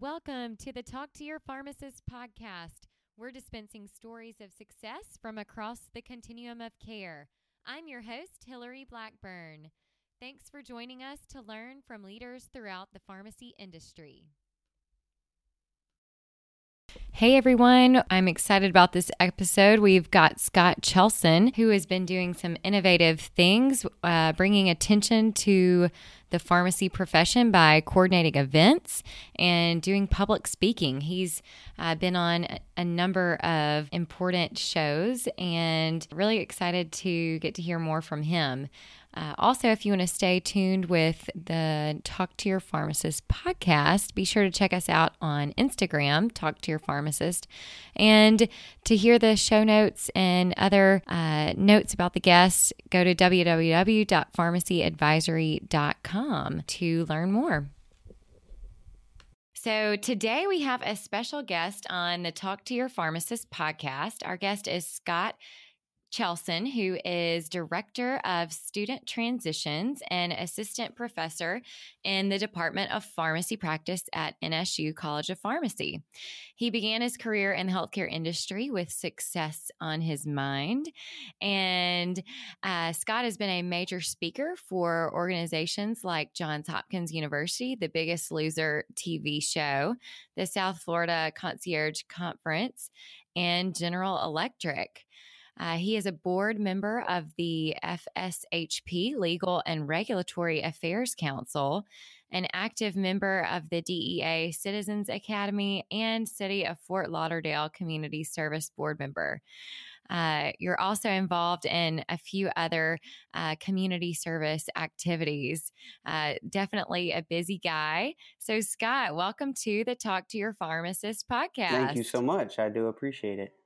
Welcome to the Talk to Your Pharmacist podcast. We're dispensing stories of success from across the continuum of care. I'm your host, Hillary Blackburn. Thanks for joining us to learn from leaders throughout the pharmacy industry. Hey everyone, I'm excited about this episode. We've got Scott Chelson, who has been doing some innovative things, uh, bringing attention to the pharmacy profession by coordinating events and doing public speaking. He's uh, been on a number of important shows and really excited to get to hear more from him. Uh, also, if you want to stay tuned with the Talk to Your Pharmacist podcast, be sure to check us out on Instagram, Talk to Your Pharmacist. And to hear the show notes and other uh, notes about the guests, go to www.pharmacyadvisory.com to learn more. So, today we have a special guest on the Talk to Your Pharmacist podcast. Our guest is Scott Chelson, who is Director of Student Transitions and Assistant Professor in the Department of Pharmacy Practice at NSU College of Pharmacy. He began his career in the healthcare industry with success on his mind. And uh, Scott has been a major speaker for organizations like Johns Hopkins University, the Biggest Loser TV show, the South Florida Concierge Conference, and General Electric. Uh, he is a board member of the FSHP Legal and Regulatory Affairs Council, an active member of the DEA Citizens Academy, and City of Fort Lauderdale Community Service Board member. Uh, you're also involved in a few other uh, community service activities. Uh, definitely a busy guy. So, Scott, welcome to the Talk to Your Pharmacist podcast. Thank you so much. I do appreciate it.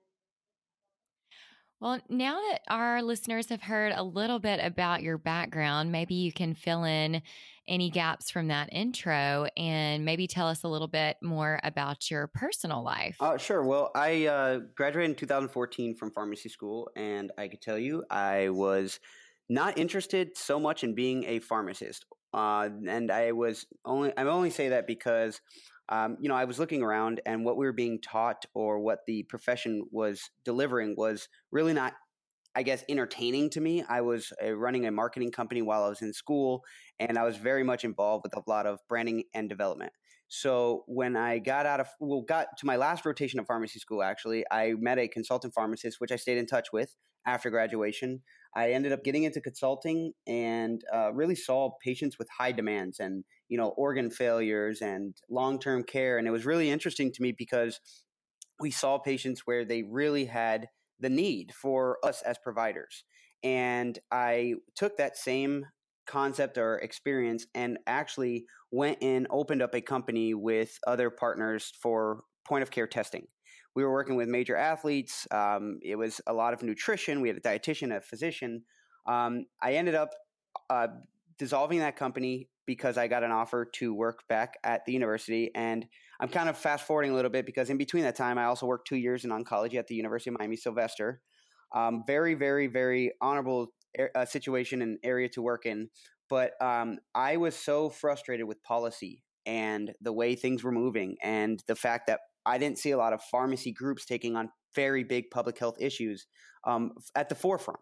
Well, now that our listeners have heard a little bit about your background, maybe you can fill in any gaps from that intro and maybe tell us a little bit more about your personal life. Uh, sure. Well, I uh, graduated in 2014 from pharmacy school, and I could tell you I was not interested so much in being a pharmacist. Uh, and I was only, I only say that because um, you know, I was looking around and what we were being taught or what the profession was delivering was really not, I guess, entertaining to me. I was uh, running a marketing company while I was in school, and I was very much involved with a lot of branding and development. So when I got out of, well, got to my last rotation of pharmacy school, actually, I met a consultant pharmacist, which I stayed in touch with after graduation. I ended up getting into consulting and uh, really saw patients with high demands and you know organ failures and long term care, and it was really interesting to me because we saw patients where they really had the need for us as providers, and I took that same concept or experience and actually went and opened up a company with other partners for point of care testing we were working with major athletes. Um, it was a lot of nutrition. We had a dietitian, a physician. Um, I ended up uh, dissolving that company because I got an offer to work back at the university. And I'm kind of fast forwarding a little bit because in between that time, I also worked two years in oncology at the University of Miami Sylvester. Um, very, very, very honorable uh, situation and area to work in. But um, I was so frustrated with policy and the way things were moving and the fact that I didn't see a lot of pharmacy groups taking on very big public health issues um, at the forefront.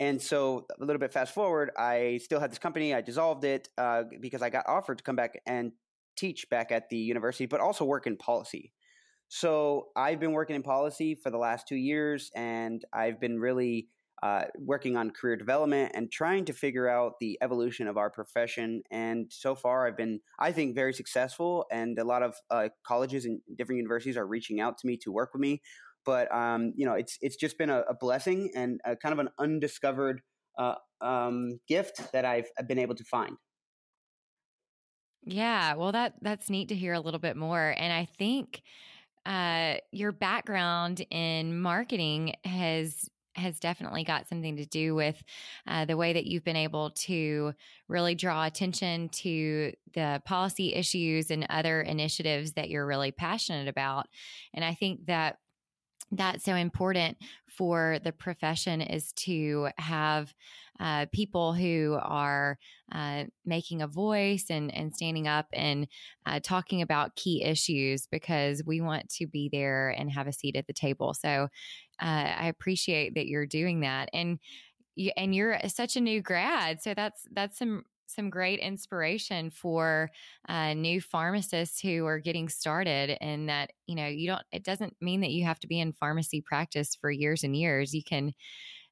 And so, a little bit fast forward, I still had this company. I dissolved it uh, because I got offered to come back and teach back at the university, but also work in policy. So, I've been working in policy for the last two years, and I've been really uh, working on career development and trying to figure out the evolution of our profession. And so far, I've been, I think, very successful. And a lot of uh, colleges and different universities are reaching out to me to work with me. But um, you know, it's it's just been a, a blessing and a, kind of an undiscovered uh, um, gift that I've been able to find. Yeah, well, that that's neat to hear a little bit more, and I think uh, your background in marketing has has definitely got something to do with uh, the way that you've been able to really draw attention to the policy issues and other initiatives that you're really passionate about. And I think that that's so important for the profession is to have uh, people who are uh, making a voice and, and standing up and uh, talking about key issues because we want to be there and have a seat at the table. So uh, I appreciate that you're doing that. And you, and you're such a new grad, so that's that's some some great inspiration for uh, new pharmacists who are getting started and that you know you don't it doesn't mean that you have to be in pharmacy practice for years and years you can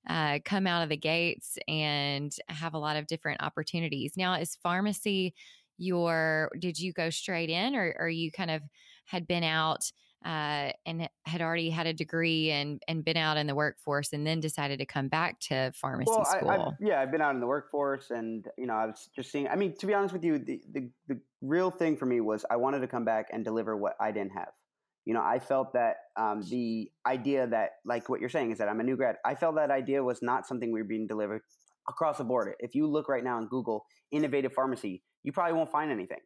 uh, come out of the gates and have a lot of different opportunities now is pharmacy your did you go straight in or, or you kind of had been out uh, and had already had a degree and and been out in the workforce, and then decided to come back to pharmacy well, school. I, I've, yeah, I've been out in the workforce, and you know, I was just seeing. I mean, to be honest with you, the, the the real thing for me was I wanted to come back and deliver what I didn't have. You know, I felt that um, the idea that, like what you're saying, is that I'm a new grad. I felt that idea was not something we were being delivered across the board. If you look right now in Google, innovative pharmacy, you probably won't find anything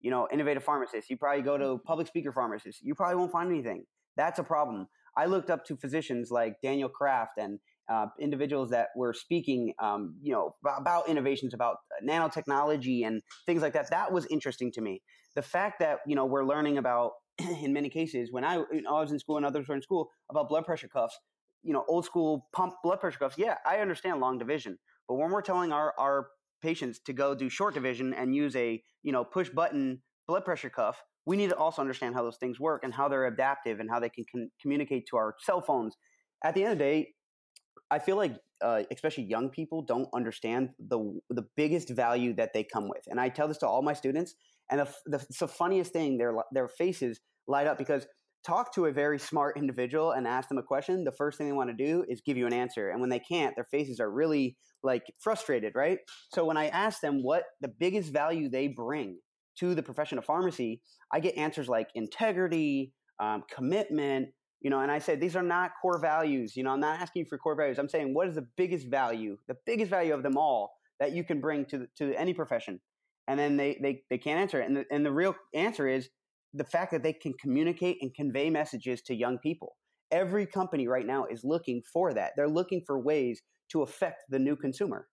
you know, innovative pharmacists. You probably go to public speaker pharmacists. You probably won't find anything. That's a problem. I looked up to physicians like Daniel Kraft and uh, individuals that were speaking, um, you know, about innovations, about nanotechnology and things like that. That was interesting to me. The fact that you know we're learning about, in many cases, when I, you know, I was in school and others were in school about blood pressure cuffs, you know, old school pump blood pressure cuffs. Yeah, I understand long division, but when we're telling our our patients to go do short division and use a you know push button blood pressure cuff we need to also understand how those things work and how they're adaptive and how they can communicate to our cell phones. At the end of the day i feel like uh, especially young people don't understand the the biggest value that they come with. And i tell this to all my students and the, the, the funniest thing their their faces light up because talk to a very smart individual and ask them a question, the first thing they want to do is give you an answer. And when they can't, their faces are really like frustrated, right? So when I ask them what the biggest value they bring to the profession of pharmacy, I get answers like integrity, um, commitment, you know, and I say these are not core values. You know, I'm not asking for core values. I'm saying what is the biggest value, the biggest value of them all that you can bring to to any profession. And then they they they can't answer it. And the, and the real answer is the fact that they can communicate and convey messages to young people. Every company right now is looking for that. They're looking for ways to affect the new consumer.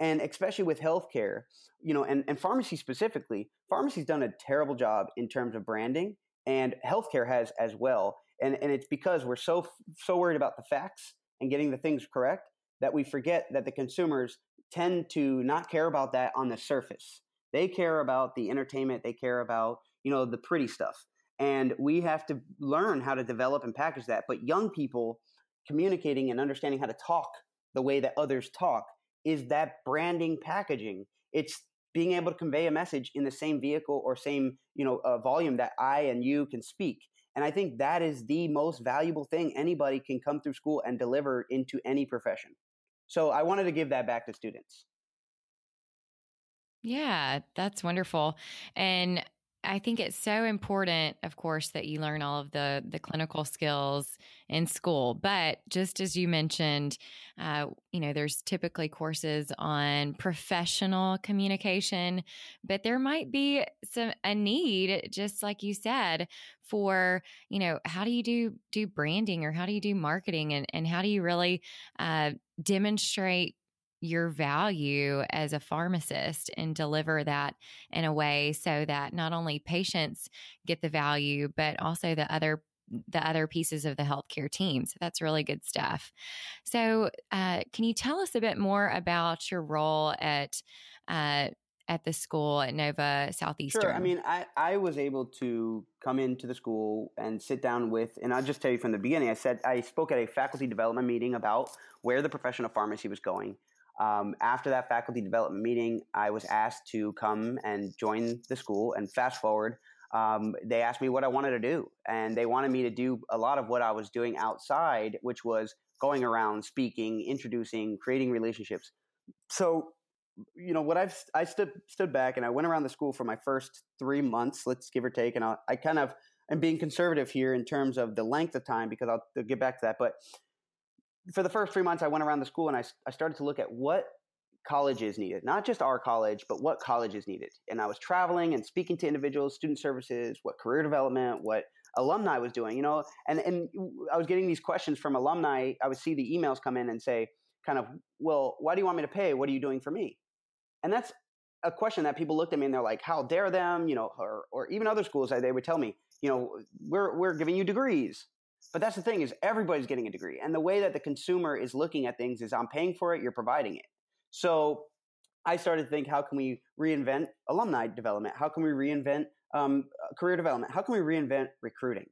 And especially with healthcare, you know, and, and pharmacy specifically, pharmacy's done a terrible job in terms of branding, and healthcare has as well. And, and it's because we're so so worried about the facts and getting the things correct that we forget that the consumers tend to not care about that on the surface. They care about the entertainment, they care about you know, the pretty stuff. And we have to learn how to develop and package that. But young people communicating and understanding how to talk the way that others talk is that branding packaging. It's being able to convey a message in the same vehicle or same, you know, uh, volume that I and you can speak. And I think that is the most valuable thing anybody can come through school and deliver into any profession. So I wanted to give that back to students. Yeah, that's wonderful. And I think it's so important, of course, that you learn all of the the clinical skills in school. But just as you mentioned, uh, you know, there's typically courses on professional communication, but there might be some a need, just like you said, for you know, how do you do do branding or how do you do marketing and and how do you really uh, demonstrate your value as a pharmacist and deliver that in a way so that not only patients get the value but also the other the other pieces of the healthcare team. So that's really good stuff. So, uh, can you tell us a bit more about your role at uh, at the school at Nova Southeastern? Sure. I mean, I, I was able to come into the school and sit down with, and I'll just tell you from the beginning, I said I spoke at a faculty development meeting about where the profession of pharmacy was going. Um, after that faculty development meeting, I was asked to come and join the school. And fast forward, um, they asked me what I wanted to do. And they wanted me to do a lot of what I was doing outside, which was going around speaking, introducing, creating relationships. So, you know, what I've, I stood, stood back and I went around the school for my first three months, let's give or take. And I, I kind of am being conservative here in terms of the length of time because I'll, I'll get back to that. But for the first three months, I went around the school and I, I started to look at what colleges needed, not just our college, but what colleges needed. And I was traveling and speaking to individuals, student services, what career development, what alumni was doing, you know, and, and I was getting these questions from alumni. I would see the emails come in and say, kind of, well, why do you want me to pay? What are you doing for me? And that's a question that people looked at me and they're like, how dare them, you know, or, or even other schools, they would tell me, you know, we're, we're giving you degrees. But that's the thing is everybody's getting a degree. And the way that the consumer is looking at things is I'm paying for it, you're providing it. So I started to think, how can we reinvent alumni development? How can we reinvent um, career development? How can we reinvent recruiting?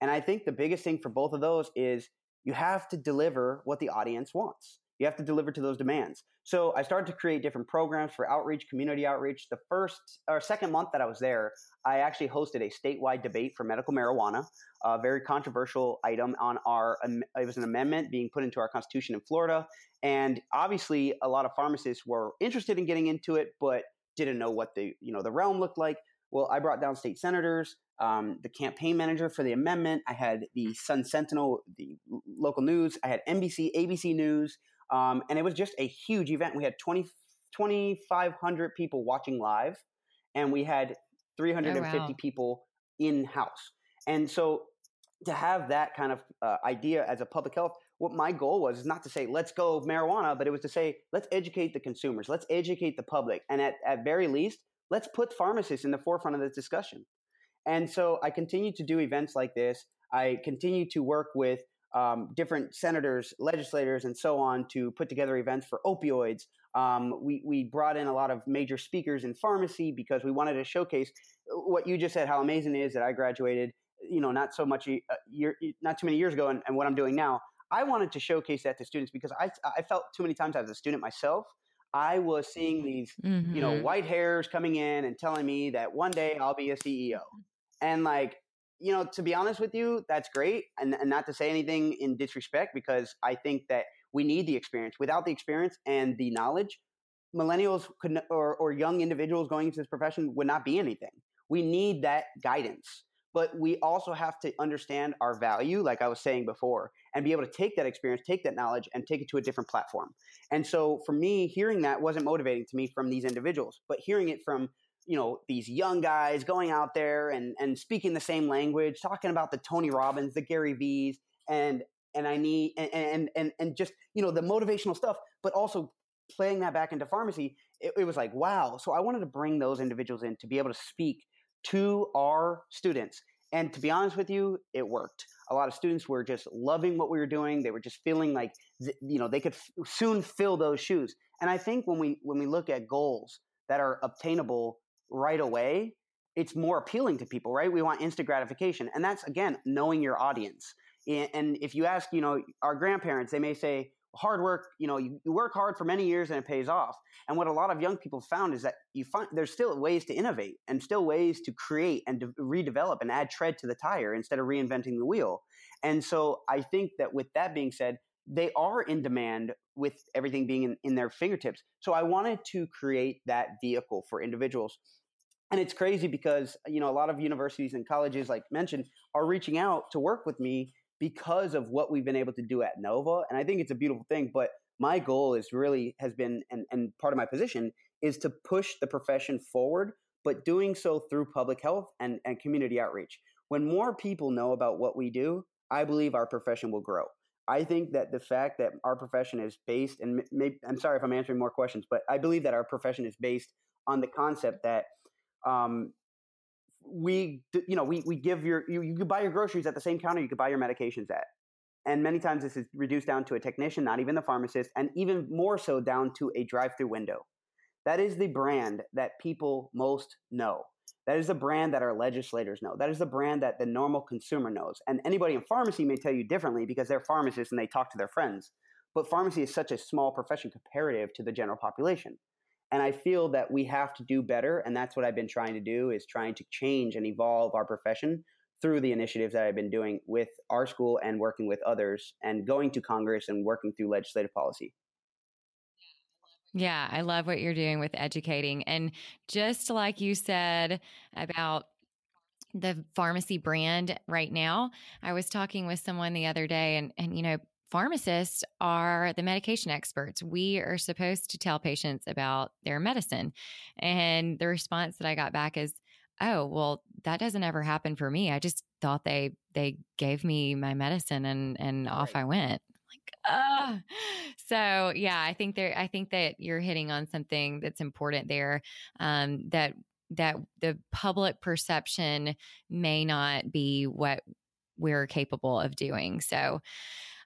And I think the biggest thing for both of those is you have to deliver what the audience wants. You have to deliver to those demands. So I started to create different programs for outreach, community outreach. The first or second month that I was there, I actually hosted a statewide debate for medical marijuana, a very controversial item on our. It was an amendment being put into our constitution in Florida, and obviously a lot of pharmacists were interested in getting into it, but didn't know what the you know the realm looked like. Well, I brought down state senators, um, the campaign manager for the amendment. I had the Sun Sentinel, the local news. I had NBC, ABC News, um, and it was just a huge event. We had 20, 2,500 people watching live, and we had 350 oh, wow. people in house. And so to have that kind of uh, idea as a public health, what my goal was is not to say let's go marijuana, but it was to say let's educate the consumers, let's educate the public, and at at very least let's put pharmacists in the forefront of this discussion. And so I continue to do events like this. I continue to work with um, different senators, legislators, and so on to put together events for opioids. Um, we, we brought in a lot of major speakers in pharmacy because we wanted to showcase what you just said, how amazing it is that I graduated, you know, not so much, a year, not too many years ago, and, and what I'm doing now. I wanted to showcase that to students because I, I felt too many times as a student myself I was seeing these, mm-hmm. you know, mm-hmm. white hairs coming in and telling me that one day I'll be a CEO. And like, you know, to be honest with you, that's great. And, and not to say anything in disrespect, because I think that we need the experience. Without the experience and the knowledge, millennials could, or, or young individuals going into this profession would not be anything. We need that guidance but we also have to understand our value, like I was saying before, and be able to take that experience, take that knowledge, and take it to a different platform. And so for me, hearing that wasn't motivating to me from these individuals, but hearing it from you know these young guys going out there and and speaking the same language, talking about the Tony Robbins, the Gary V's, and and I need and and and, just you know the motivational stuff, but also playing that back into pharmacy. It, it was like wow. So I wanted to bring those individuals in to be able to speak to our students. And to be honest with you, it worked. A lot of students were just loving what we were doing. They were just feeling like you know they could f- soon fill those shoes. And I think when we when we look at goals that are obtainable right away, it's more appealing to people, right? We want instant gratification, and that's again knowing your audience. And if you ask, you know, our grandparents, they may say, hard work, you know, you, work hard for many years and it pays off. And what a lot of young people found is that you find there's still ways to innovate and still ways to create and de- redevelop and add tread to the tire instead of reinventing the wheel. And so I think that with that being said, they are in demand with everything being in, in their fingertips. So I wanted to create that vehicle for individuals. And it's crazy because, you know, a lot of universities and colleges, like mentioned, are reaching out to work with me because of what we've been able to do at Nova. And I think it's a beautiful thing. But my goal is really has been, and, and part of my position is to push the profession forward, but doing so through public health and, and community outreach. When more people know about what we do, I believe our profession will grow. I think that the fact that our profession is based, and I'm sorry if I'm answering more questions, but I believe that our profession is based on the concept that um, we you know we, we give your you, you could buy your groceries at the same counter you could buy your medications at. And many times this is reduced down to a technician not even the pharmacist and even more so down to a drive-through window. That is the brand that people most know that is the brand that our legislators know. That is the brand that the normal consumer knows. And anybody in pharmacy may tell you differently because they're pharmacists and they talk to their friends. But pharmacy is such a small profession comparative to the general population. And i feel that we have to do better and that's what i've been trying to do is trying to change and evolve our profession through the initiatives that i've been doing with our school and working with others and going to congress and working through legislative policy yeah, I love what you're doing with educating. And just like you said about the pharmacy brand right now, I was talking with someone the other day and and you know, pharmacists are the medication experts. We are supposed to tell patients about their medicine. And the response that I got back is, oh, well, that doesn't ever happen for me. I just thought they they gave me my medicine and and off I went. Ah. So yeah, I think there I think that you're hitting on something that's important there. Um, that that the public perception may not be what we're capable of doing. So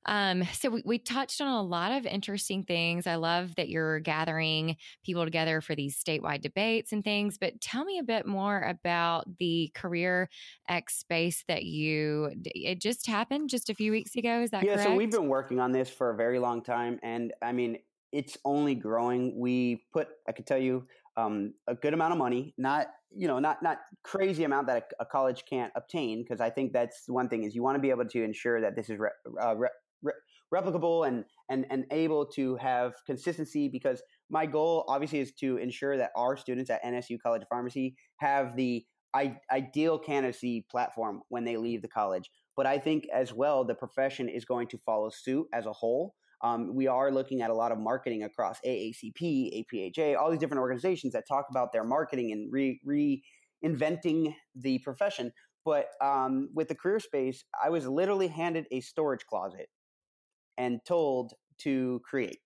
um, so we, we, touched on a lot of interesting things. I love that you're gathering people together for these statewide debates and things, but tell me a bit more about the Career X space that you, it just happened just a few weeks ago. Is that yeah, correct? so we've been working on this for a very long time. And I mean, it's only growing. We put, I could tell you, um, a good amount of money, not you know, not not crazy amount that a, a college can't obtain, because I think that's one thing is you want to be able to ensure that this is re, uh, re, replicable and and and able to have consistency because my goal obviously is to ensure that our students at NSU College of Pharmacy have the I- ideal candidacy platform when they leave the college. But I think as well the profession is going to follow suit as a whole. Um, we are looking at a lot of marketing across AACP, APHA, all these different organizations that talk about their marketing and re- reinventing the profession. But um, with the career space, I was literally handed a storage closet and told to create.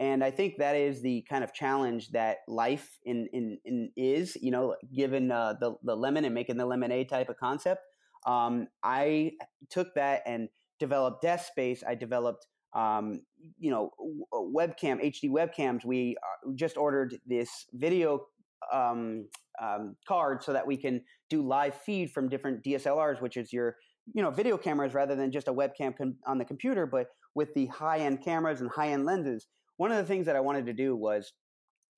And I think that is the kind of challenge that life in, in, in is, you know, given uh, the, the lemon and making the lemonade type of concept. Um, I took that and developed desk space. I developed, um, you know, webcam, HD webcams. We uh, just ordered this video um, um, card so that we can do live feed from different DSLRs, which is your, you know, video cameras rather than just a webcam com- on the computer, but with the high end cameras and high end lenses, one of the things that I wanted to do was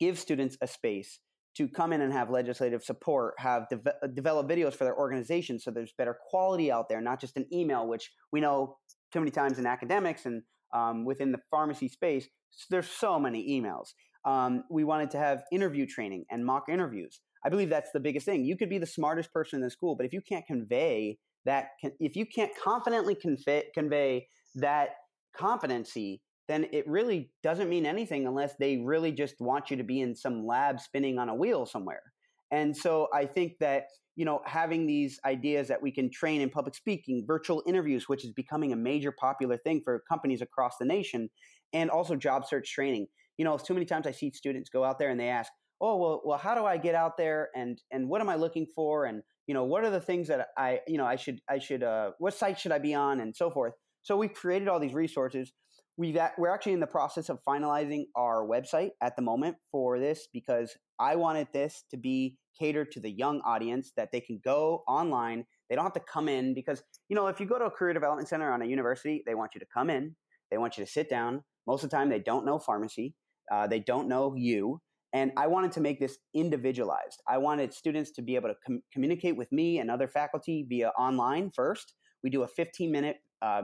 give students a space to come in and have legislative support, have de- uh, develop videos for their organization so there's better quality out there, not just an email, which we know too many times in academics and um, within the pharmacy space, there's so many emails. Um, we wanted to have interview training and mock interviews. I believe that's the biggest thing. You could be the smartest person in the school, but if you can't convey that, if you can't confidently convey, convey that competency, then it really doesn't mean anything unless they really just want you to be in some lab spinning on a wheel somewhere. And so I think that, you know, having these ideas that we can train in public speaking, virtual interviews, which is becoming a major popular thing for companies across the nation, and also job search training. You know, too many times I see students go out there and they ask, "Oh, well, well, how do I get out there and and what am I looking for and you know, what are the things that I, you know, I should I should uh what site should I be on and so forth." So we've created all these resources. We've at, we're actually in the process of finalizing our website at the moment for this because I wanted this to be catered to the young audience that they can go online. They don't have to come in because you know if you go to a career development center on a university, they want you to come in, they want you to sit down. Most of the time, they don't know pharmacy, uh, they don't know you, and I wanted to make this individualized. I wanted students to be able to com- communicate with me and other faculty via online first. We do a 15 minute uh,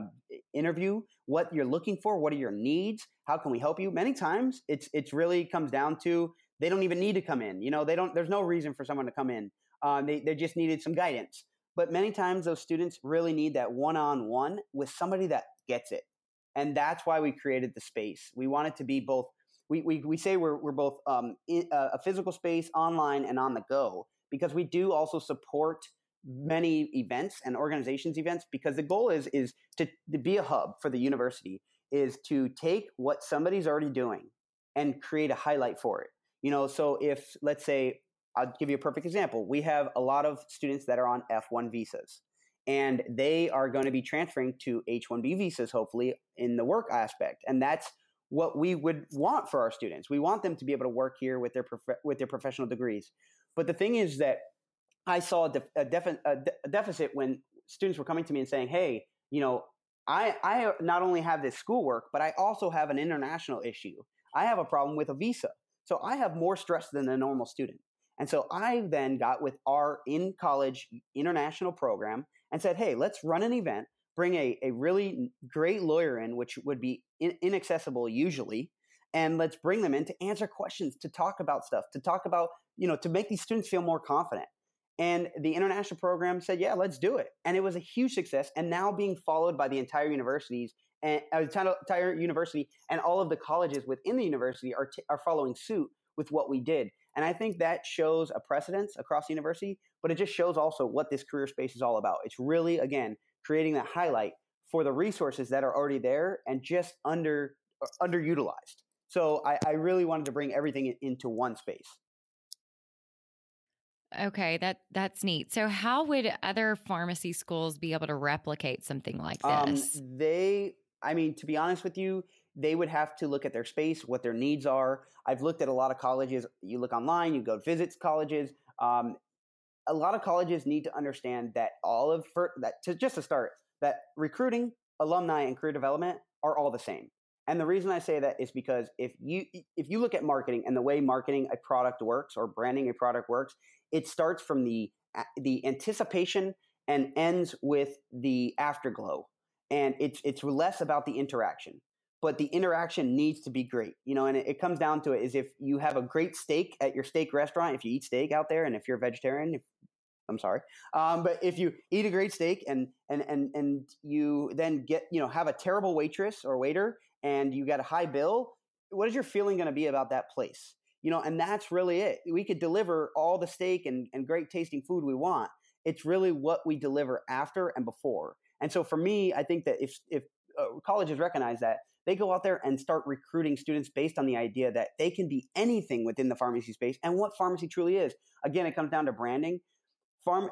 interview what you're looking for what are your needs how can we help you? Many times it's it's really comes down to they don't even need to come in you know they don't there's no reason for someone to come in. Um, they, they just needed some guidance. But many times those students really need that one-on-one with somebody that gets it. And that's why we created the space. We want it to be both we, we, we say we're, we're both um, in, uh, a physical space online and on the go because we do also support many events and organizations events because the goal is is to, to be a hub for the university is to take what somebody's already doing and create a highlight for it. You know so if let's say i'll give you a perfect example. We have a lot of students that are on f1 visas and they are going to be transferring to h1b visas hopefully in the work aspect and that's what we would want for our students. We want them to be able to work here with their prof- with their professional degrees. But the thing is that I saw a, def- a, def- a, de- a deficit when students were coming to me and saying, "Hey, you know, I I not only have this schoolwork, but I also have an international issue. I have a problem with a visa, so I have more stress than a normal student." And so I then got with our in college international program and said, "Hey, let's run an event." Bring a, a really great lawyer in, which would be in- inaccessible usually, and let's bring them in to answer questions, to talk about stuff, to talk about, you know, to make these students feel more confident. And the international program said, yeah, let's do it. And it was a huge success and now being followed by the entire universities and uh, entire university and all of the colleges within the university are, t- are following suit with what we did. And I think that shows a precedence across the university, but it just shows also what this career space is all about. It's really, again, creating that highlight for the resources that are already there and just under uh, underutilized. So I, I really wanted to bring everything into one space. Okay, that that's neat. So, how would other pharmacy schools be able to replicate something like um, this? Um, they, I mean, to be honest with you, they would have to look at their space, what their needs are. I've looked at a lot of colleges. You look online, you go visit colleges. Um, a lot of colleges need to understand that all of for, that to just to start that recruiting, alumni, and career development are all the same. And the reason I say that is because if you if you look at marketing and the way marketing a product works or branding a product works, it starts from the the anticipation and ends with the afterglow. And it's it's less about the interaction, but the interaction needs to be great. You know, and it, it comes down to it is if you have a great steak at your steak restaurant, if you eat steak out there, and if you're a vegetarian, if, I'm sorry. Um, but if you eat a great steak and and and and you then get you know have a terrible waitress or waiter and you got a high bill, what is your feeling going to be about that place? You know, and that's really it. We could deliver all the steak and, and great tasting food we want. It's really what we deliver after and before. And so for me, I think that if if uh, colleges recognize that, they go out there and start recruiting students based on the idea that they can be anything within the pharmacy space and what pharmacy truly is. Again, it comes down to branding. Farm,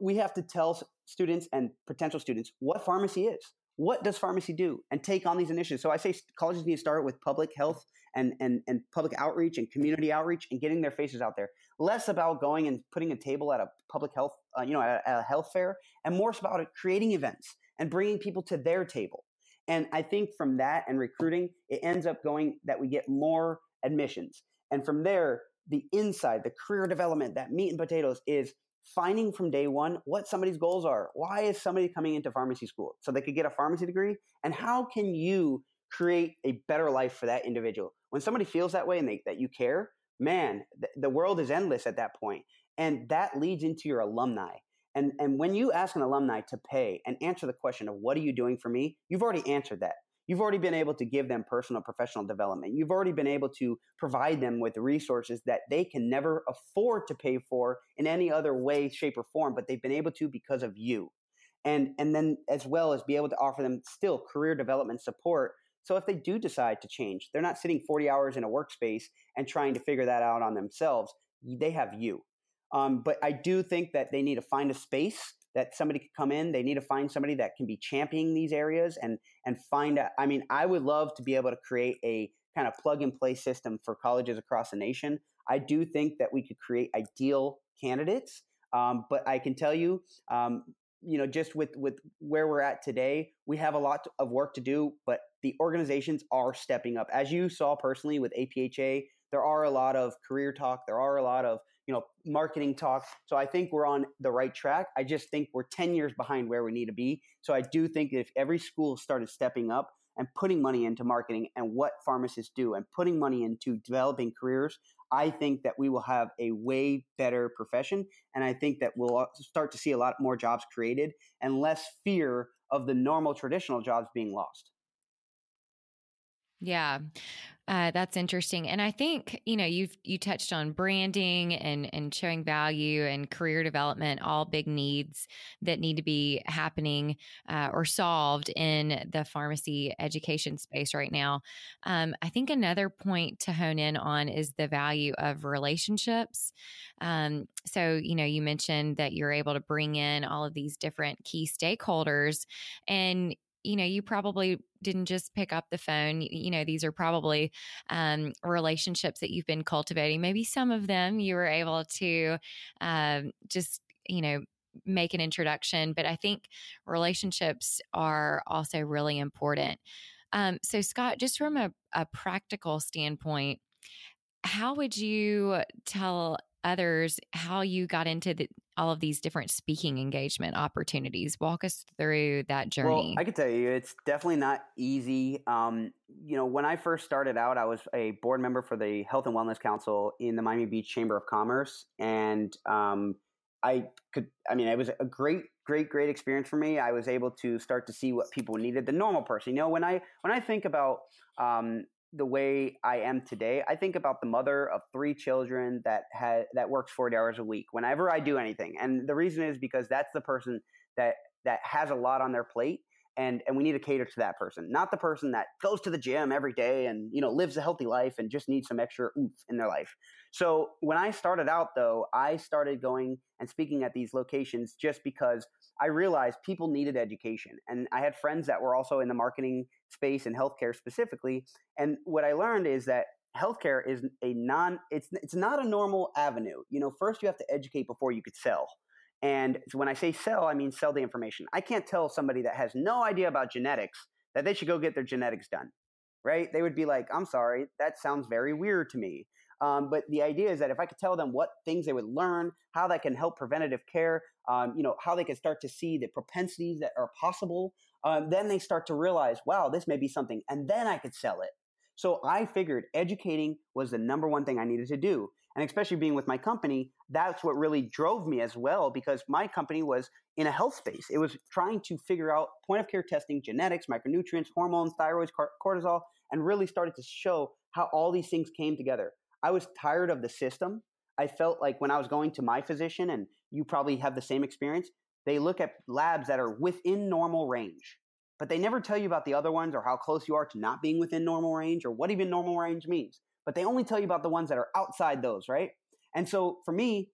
we have to tell students and potential students what pharmacy is what does pharmacy do and take on these initiatives? So i say colleges need to start with public health and, and, and public outreach and community outreach and getting their faces out there. Less about going and putting a table at a public health uh, you know at a, at a health fair and more about creating events and bringing people to their table. And i think from that and recruiting it ends up going that we get more admissions. And from there the inside the career development that meat and potatoes is finding from day one what somebody's goals are. Why is somebody coming into pharmacy school? So they could get a pharmacy degree? And how can you create a better life for that individual? When somebody feels that way and they, that you care, man, th- the world is endless at that point. And that leads into your alumni. And, and when you ask an alumni to pay and answer the question of what are you doing for me, you've already answered that. You've already been able to give them personal professional development. You've already been able to provide them with resources that they can never afford to pay for in any other way, shape, or form, but they've been able to because of you. And, and then as well as be able to offer them still career development support so if they do decide to change, they're not sitting 40 hours in a workspace and trying to figure that out on themselves. They have you. Um, but I do think that they need to find a space that somebody could come in. They need to find somebody that can be championing these areas and and find out. I mean, I would love to be able to create a kind of plug and play system for colleges across the nation. I do think that we could create ideal candidates, um, but I can tell you, um, you know, just with with where we're at today, we have a lot of work to do. But the organizations are stepping up, as you saw personally with APHA. There are a lot of career talk. There are a lot of you know, marketing talk. So I think we're on the right track. I just think we're 10 years behind where we need to be. So I do think if every school started stepping up and putting money into marketing and what pharmacists do and putting money into developing careers, I think that we will have a way better profession. And I think that we'll uh, start to see a lot more jobs created and less fear of the normal traditional jobs being lost. Yeah. Uh, that's interesting. And I think, you know, you've, you touched on branding and, and showing value and career development, all big needs that need to be happening uh, or solved in the pharmacy education space right now. Um, I think another point to hone in on is the value of relationships. Um, so, you know, you mentioned that you're able to bring in all of these different key stakeholders and you know, you probably didn't just pick up the phone. You know, these are probably um, relationships that you've been cultivating. Maybe some of them you were able to um, just, you know, make an introduction, but I think relationships are also really important. Um, so, Scott, just from a, a practical standpoint, how would you tell others how you got into the, all of these different speaking engagement opportunities. Walk us through that journey. Well, I can tell you, it's definitely not easy. Um, you know, when I first started out, I was a board member for the Health and Wellness Council in the Miami Beach Chamber of Commerce, and um, I could, I mean, it was a great, great, great experience for me. I was able to start to see what people needed. The normal person, you know, when I when I think about um, the way I am today, I think about the mother of three children that had that works 40 hours a week whenever I do anything. And the reason is because that's the person that that has a lot on their plate and and we need to cater to that person, not the person that goes to the gym every day and you know lives a healthy life and just needs some extra oomph in their life. So when I started out though, I started going and speaking at these locations just because I realized people needed education. And I had friends that were also in the marketing space and healthcare specifically. And what I learned is that healthcare is a non it's it's not a normal avenue. You know, first you have to educate before you could sell. And when I say sell, I mean sell the information. I can't tell somebody that has no idea about genetics that they should go get their genetics done. Right? They would be like, "I'm sorry, that sounds very weird to me." Um, but the idea is that if I could tell them what things they would learn, how that can help preventative care, um, you know, how they can start to see the propensities that are possible, um, then they start to realize, wow, this may be something, and then I could sell it. So I figured educating was the number one thing I needed to do. And especially being with my company, that's what really drove me as well, because my company was in a health space. It was trying to figure out point of care testing, genetics, micronutrients, hormones, thyroids, cortisol, and really started to show how all these things came together. I was tired of the system. I felt like when I was going to my physician, and you probably have the same experience, they look at labs that are within normal range, but they never tell you about the other ones or how close you are to not being within normal range or what even normal range means. But they only tell you about the ones that are outside those, right? And so for me,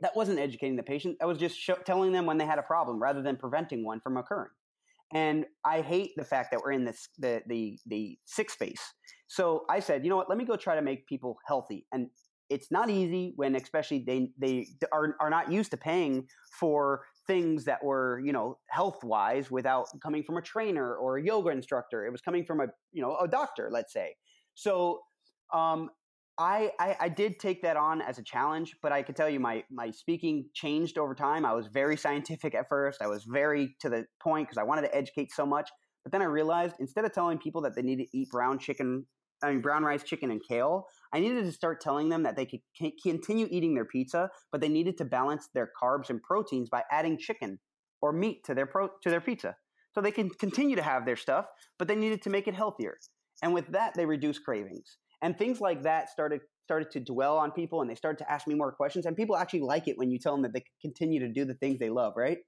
that wasn't educating the patient. That was just show, telling them when they had a problem rather than preventing one from occurring. And I hate the fact that we're in this the the the sick space. So I said, you know what? Let me go try to make people healthy. And it's not easy when, especially they they are are not used to paying for things that were you know health wise without coming from a trainer or a yoga instructor. It was coming from a you know a doctor, let's say. So um, I, I, I did take that on as a challenge, but I can tell you my my speaking changed over time. I was very scientific at first. I was very to the point because I wanted to educate so much. But then I realized instead of telling people that they need to eat brown chicken, I mean brown rice, chicken, and kale, I needed to start telling them that they could continue eating their pizza, but they needed to balance their carbs and proteins by adding chicken or meat to their pro, to their pizza. So they can continue to have their stuff, but they needed to make it healthier. And with that, they reduce cravings and things like that started started to dwell on people and they started to ask me more questions and people actually like it when you tell them that they continue to do the things they love right?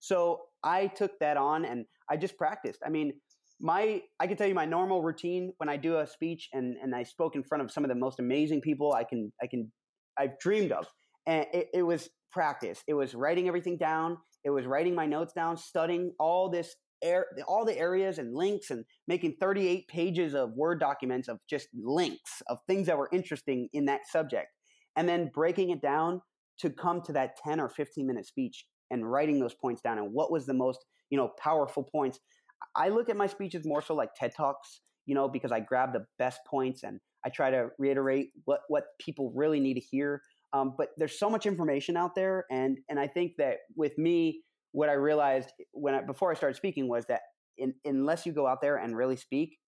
So i took that on and i just practiced. I mean my i can tell you my normal routine when i do a speech and and i spoke in front of some of the most amazing people i can i can i've dreamed of and it, it was practice. It was writing everything down. It was writing my notes down studying all this air, all the areas and links and making 38 pages of Word documents of just links of things that were interesting in that subject. And then breaking it down to come to that 10 or 15 minute speech and writing those points down and what was the most, you know, powerful points. I look at my speeches more so like TED Talks, you know, because I grab the best points and I try to reiterate what, what people really need to hear. Um, but there's so much information out there. And, and I think that with me, what I realized when I, before I started speaking was that in, unless you go out there and really speak,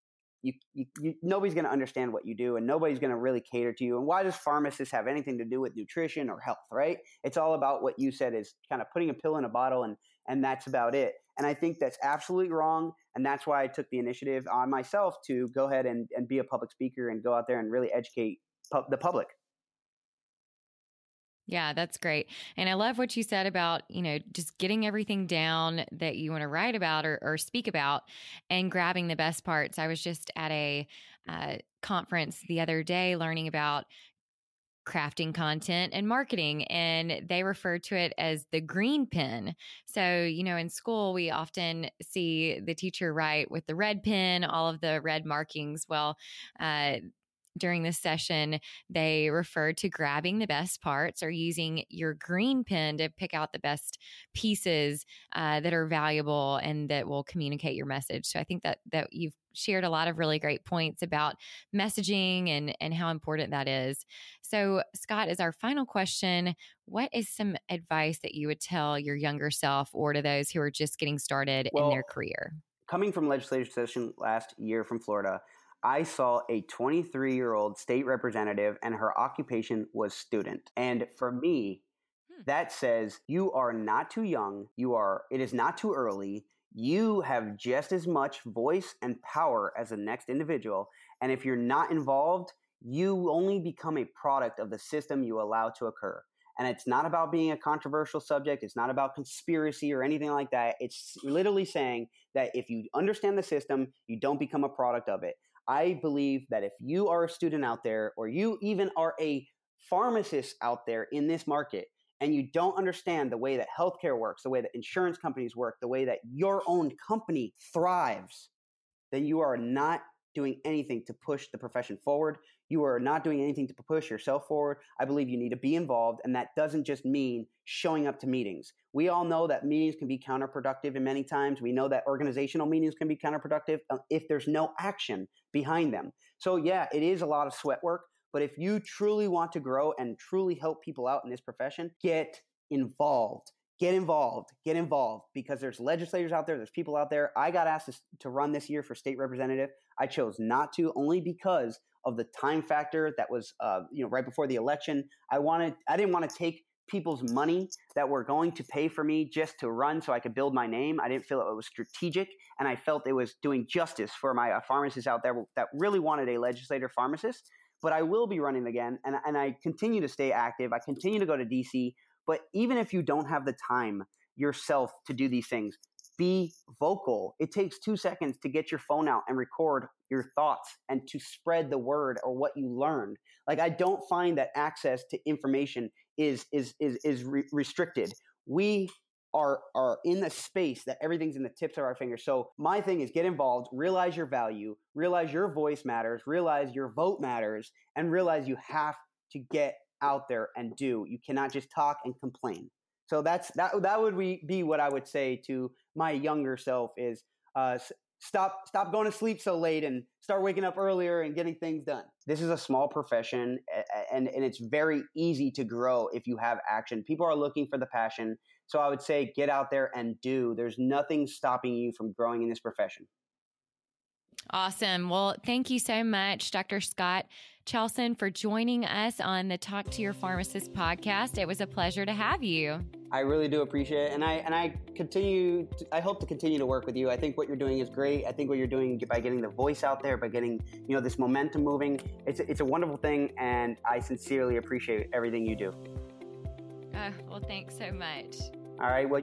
you, you, you nobody's going to understand what you do, and nobody's going to really cater to you. And why does pharmacists have anything to do with nutrition or health? Right? It's all about what you said is kind of putting a pill in a bottle, and and that's about it. And I think that's absolutely wrong, and that's why I took the initiative on myself to go ahead and, and be a public speaker and go out there and really educate pu- the public. Yeah, that's great. And I love what you said about, you know, just getting everything down that you want to write about or, or speak about and grabbing the best parts. I was just at a uh, conference the other day learning about crafting content and marketing and they refer to it as the green pen so you know in school we often see the teacher write with the red pen all of the red markings well uh, during this session, they referred to grabbing the best parts or using your green pen to pick out the best pieces uh, that are valuable and that will communicate your message. So I think that that you've shared a lot of really great points about messaging and and how important that is. So Scott, is our final question, what is some advice that you would tell your younger self or to those who are just getting started well, in their career? Coming from legislative session last year from Florida, I saw a 23 year old state representative and her occupation was student. And for me, hmm. that says you are not too young. You are, it is not too early. You have just as much voice and power as the next individual. And if you're not involved, you only become a product of the system you allow to occur. And it's not about being a controversial subject. It's not about conspiracy or anything like that. It's literally saying that if you understand the system, you don't become a product of it. I believe that if you are a student out there, or you even are a pharmacist out there in this market, and you don't understand the way that healthcare works, the way that insurance companies work, the way that your own company thrives, then you are not doing anything to push the profession forward. You are not doing anything to push yourself forward. I believe you need to be involved, and that doesn't just mean showing up to meetings. We all know that meetings can be counterproductive in many times. We know that organizational meetings can be counterproductive uh, if there's no action behind them. So, yeah, it is a lot of sweat work, but if you truly want to grow and truly help people out in this profession, get involved get involved get involved because there's legislators out there there's people out there i got asked to, to, run this year for state representative i chose not to only because of the time factor that was uh, you know right before the election. I wanted i didn't want to take people's money that were going to pay for me just to run so i could build my name. I didn't feel it was strategic and i felt it was doing justice for my uh, pharmacists out there that really wanted a legislator pharmacist. But i will be running again and, and i continue to stay active. I continue to go to dc but even if you don't have the time yourself to do these things, be vocal. It takes two seconds to get your phone out and record your thoughts and to spread the word or what you learned. Like I don't find that access to information is is is is re- restricted. We are are in the space that everything's in the tips of our fingers. So my thing is get involved, realize your value, realize your voice matters, realize your vote matters, and realize you have to get out there and do. You cannot just talk and complain. So that's that. That would be what I would say to my younger self is uh, stop stop going to sleep so late and start waking up earlier and getting things done. This is a small profession and and it's very easy to grow if you have action. People are looking for the passion. So I would say get out there and do. There's nothing stopping you from growing in this profession. Awesome. Well, thank you so much, Dr. Scott Chelson, for joining us on the Talk to Your Pharmacist podcast. It was a pleasure to have you. I really do appreciate it, and I and I continue. To, I hope to continue to work with you. I think what you're doing is great. I think what you're doing by getting the voice out there, by getting you know this momentum moving, it's it's a wonderful thing, and I sincerely appreciate everything you do. Uh, well, thanks so much. All right. Well.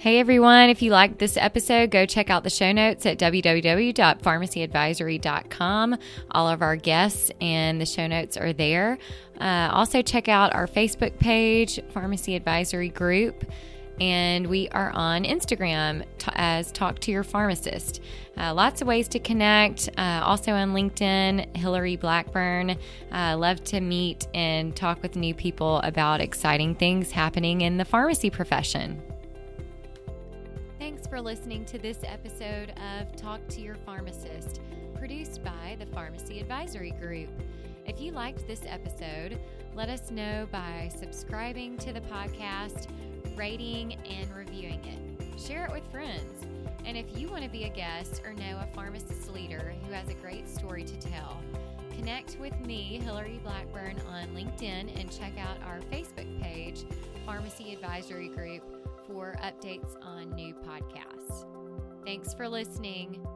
Hey everyone, if you liked this episode, go check out the show notes at www.pharmacyadvisory.com. All of our guests and the show notes are there. Uh, also, check out our Facebook page, Pharmacy Advisory Group, and we are on Instagram t- as Talk to Your Pharmacist. Uh, lots of ways to connect. Uh, also on LinkedIn, Hillary Blackburn. Uh, love to meet and talk with new people about exciting things happening in the pharmacy profession for listening to this episode of Talk to Your Pharmacist, produced by the Pharmacy Advisory Group. If you liked this episode, let us know by subscribing to the podcast, rating, and reviewing it. Share it with friends. And if you want to be a guest or know a pharmacist leader who has a great story to tell, connect with me, Hillary Blackburn, on LinkedIn and check out our Facebook page, Pharmacy Advisory Group for updates on new podcasts. Thanks for listening.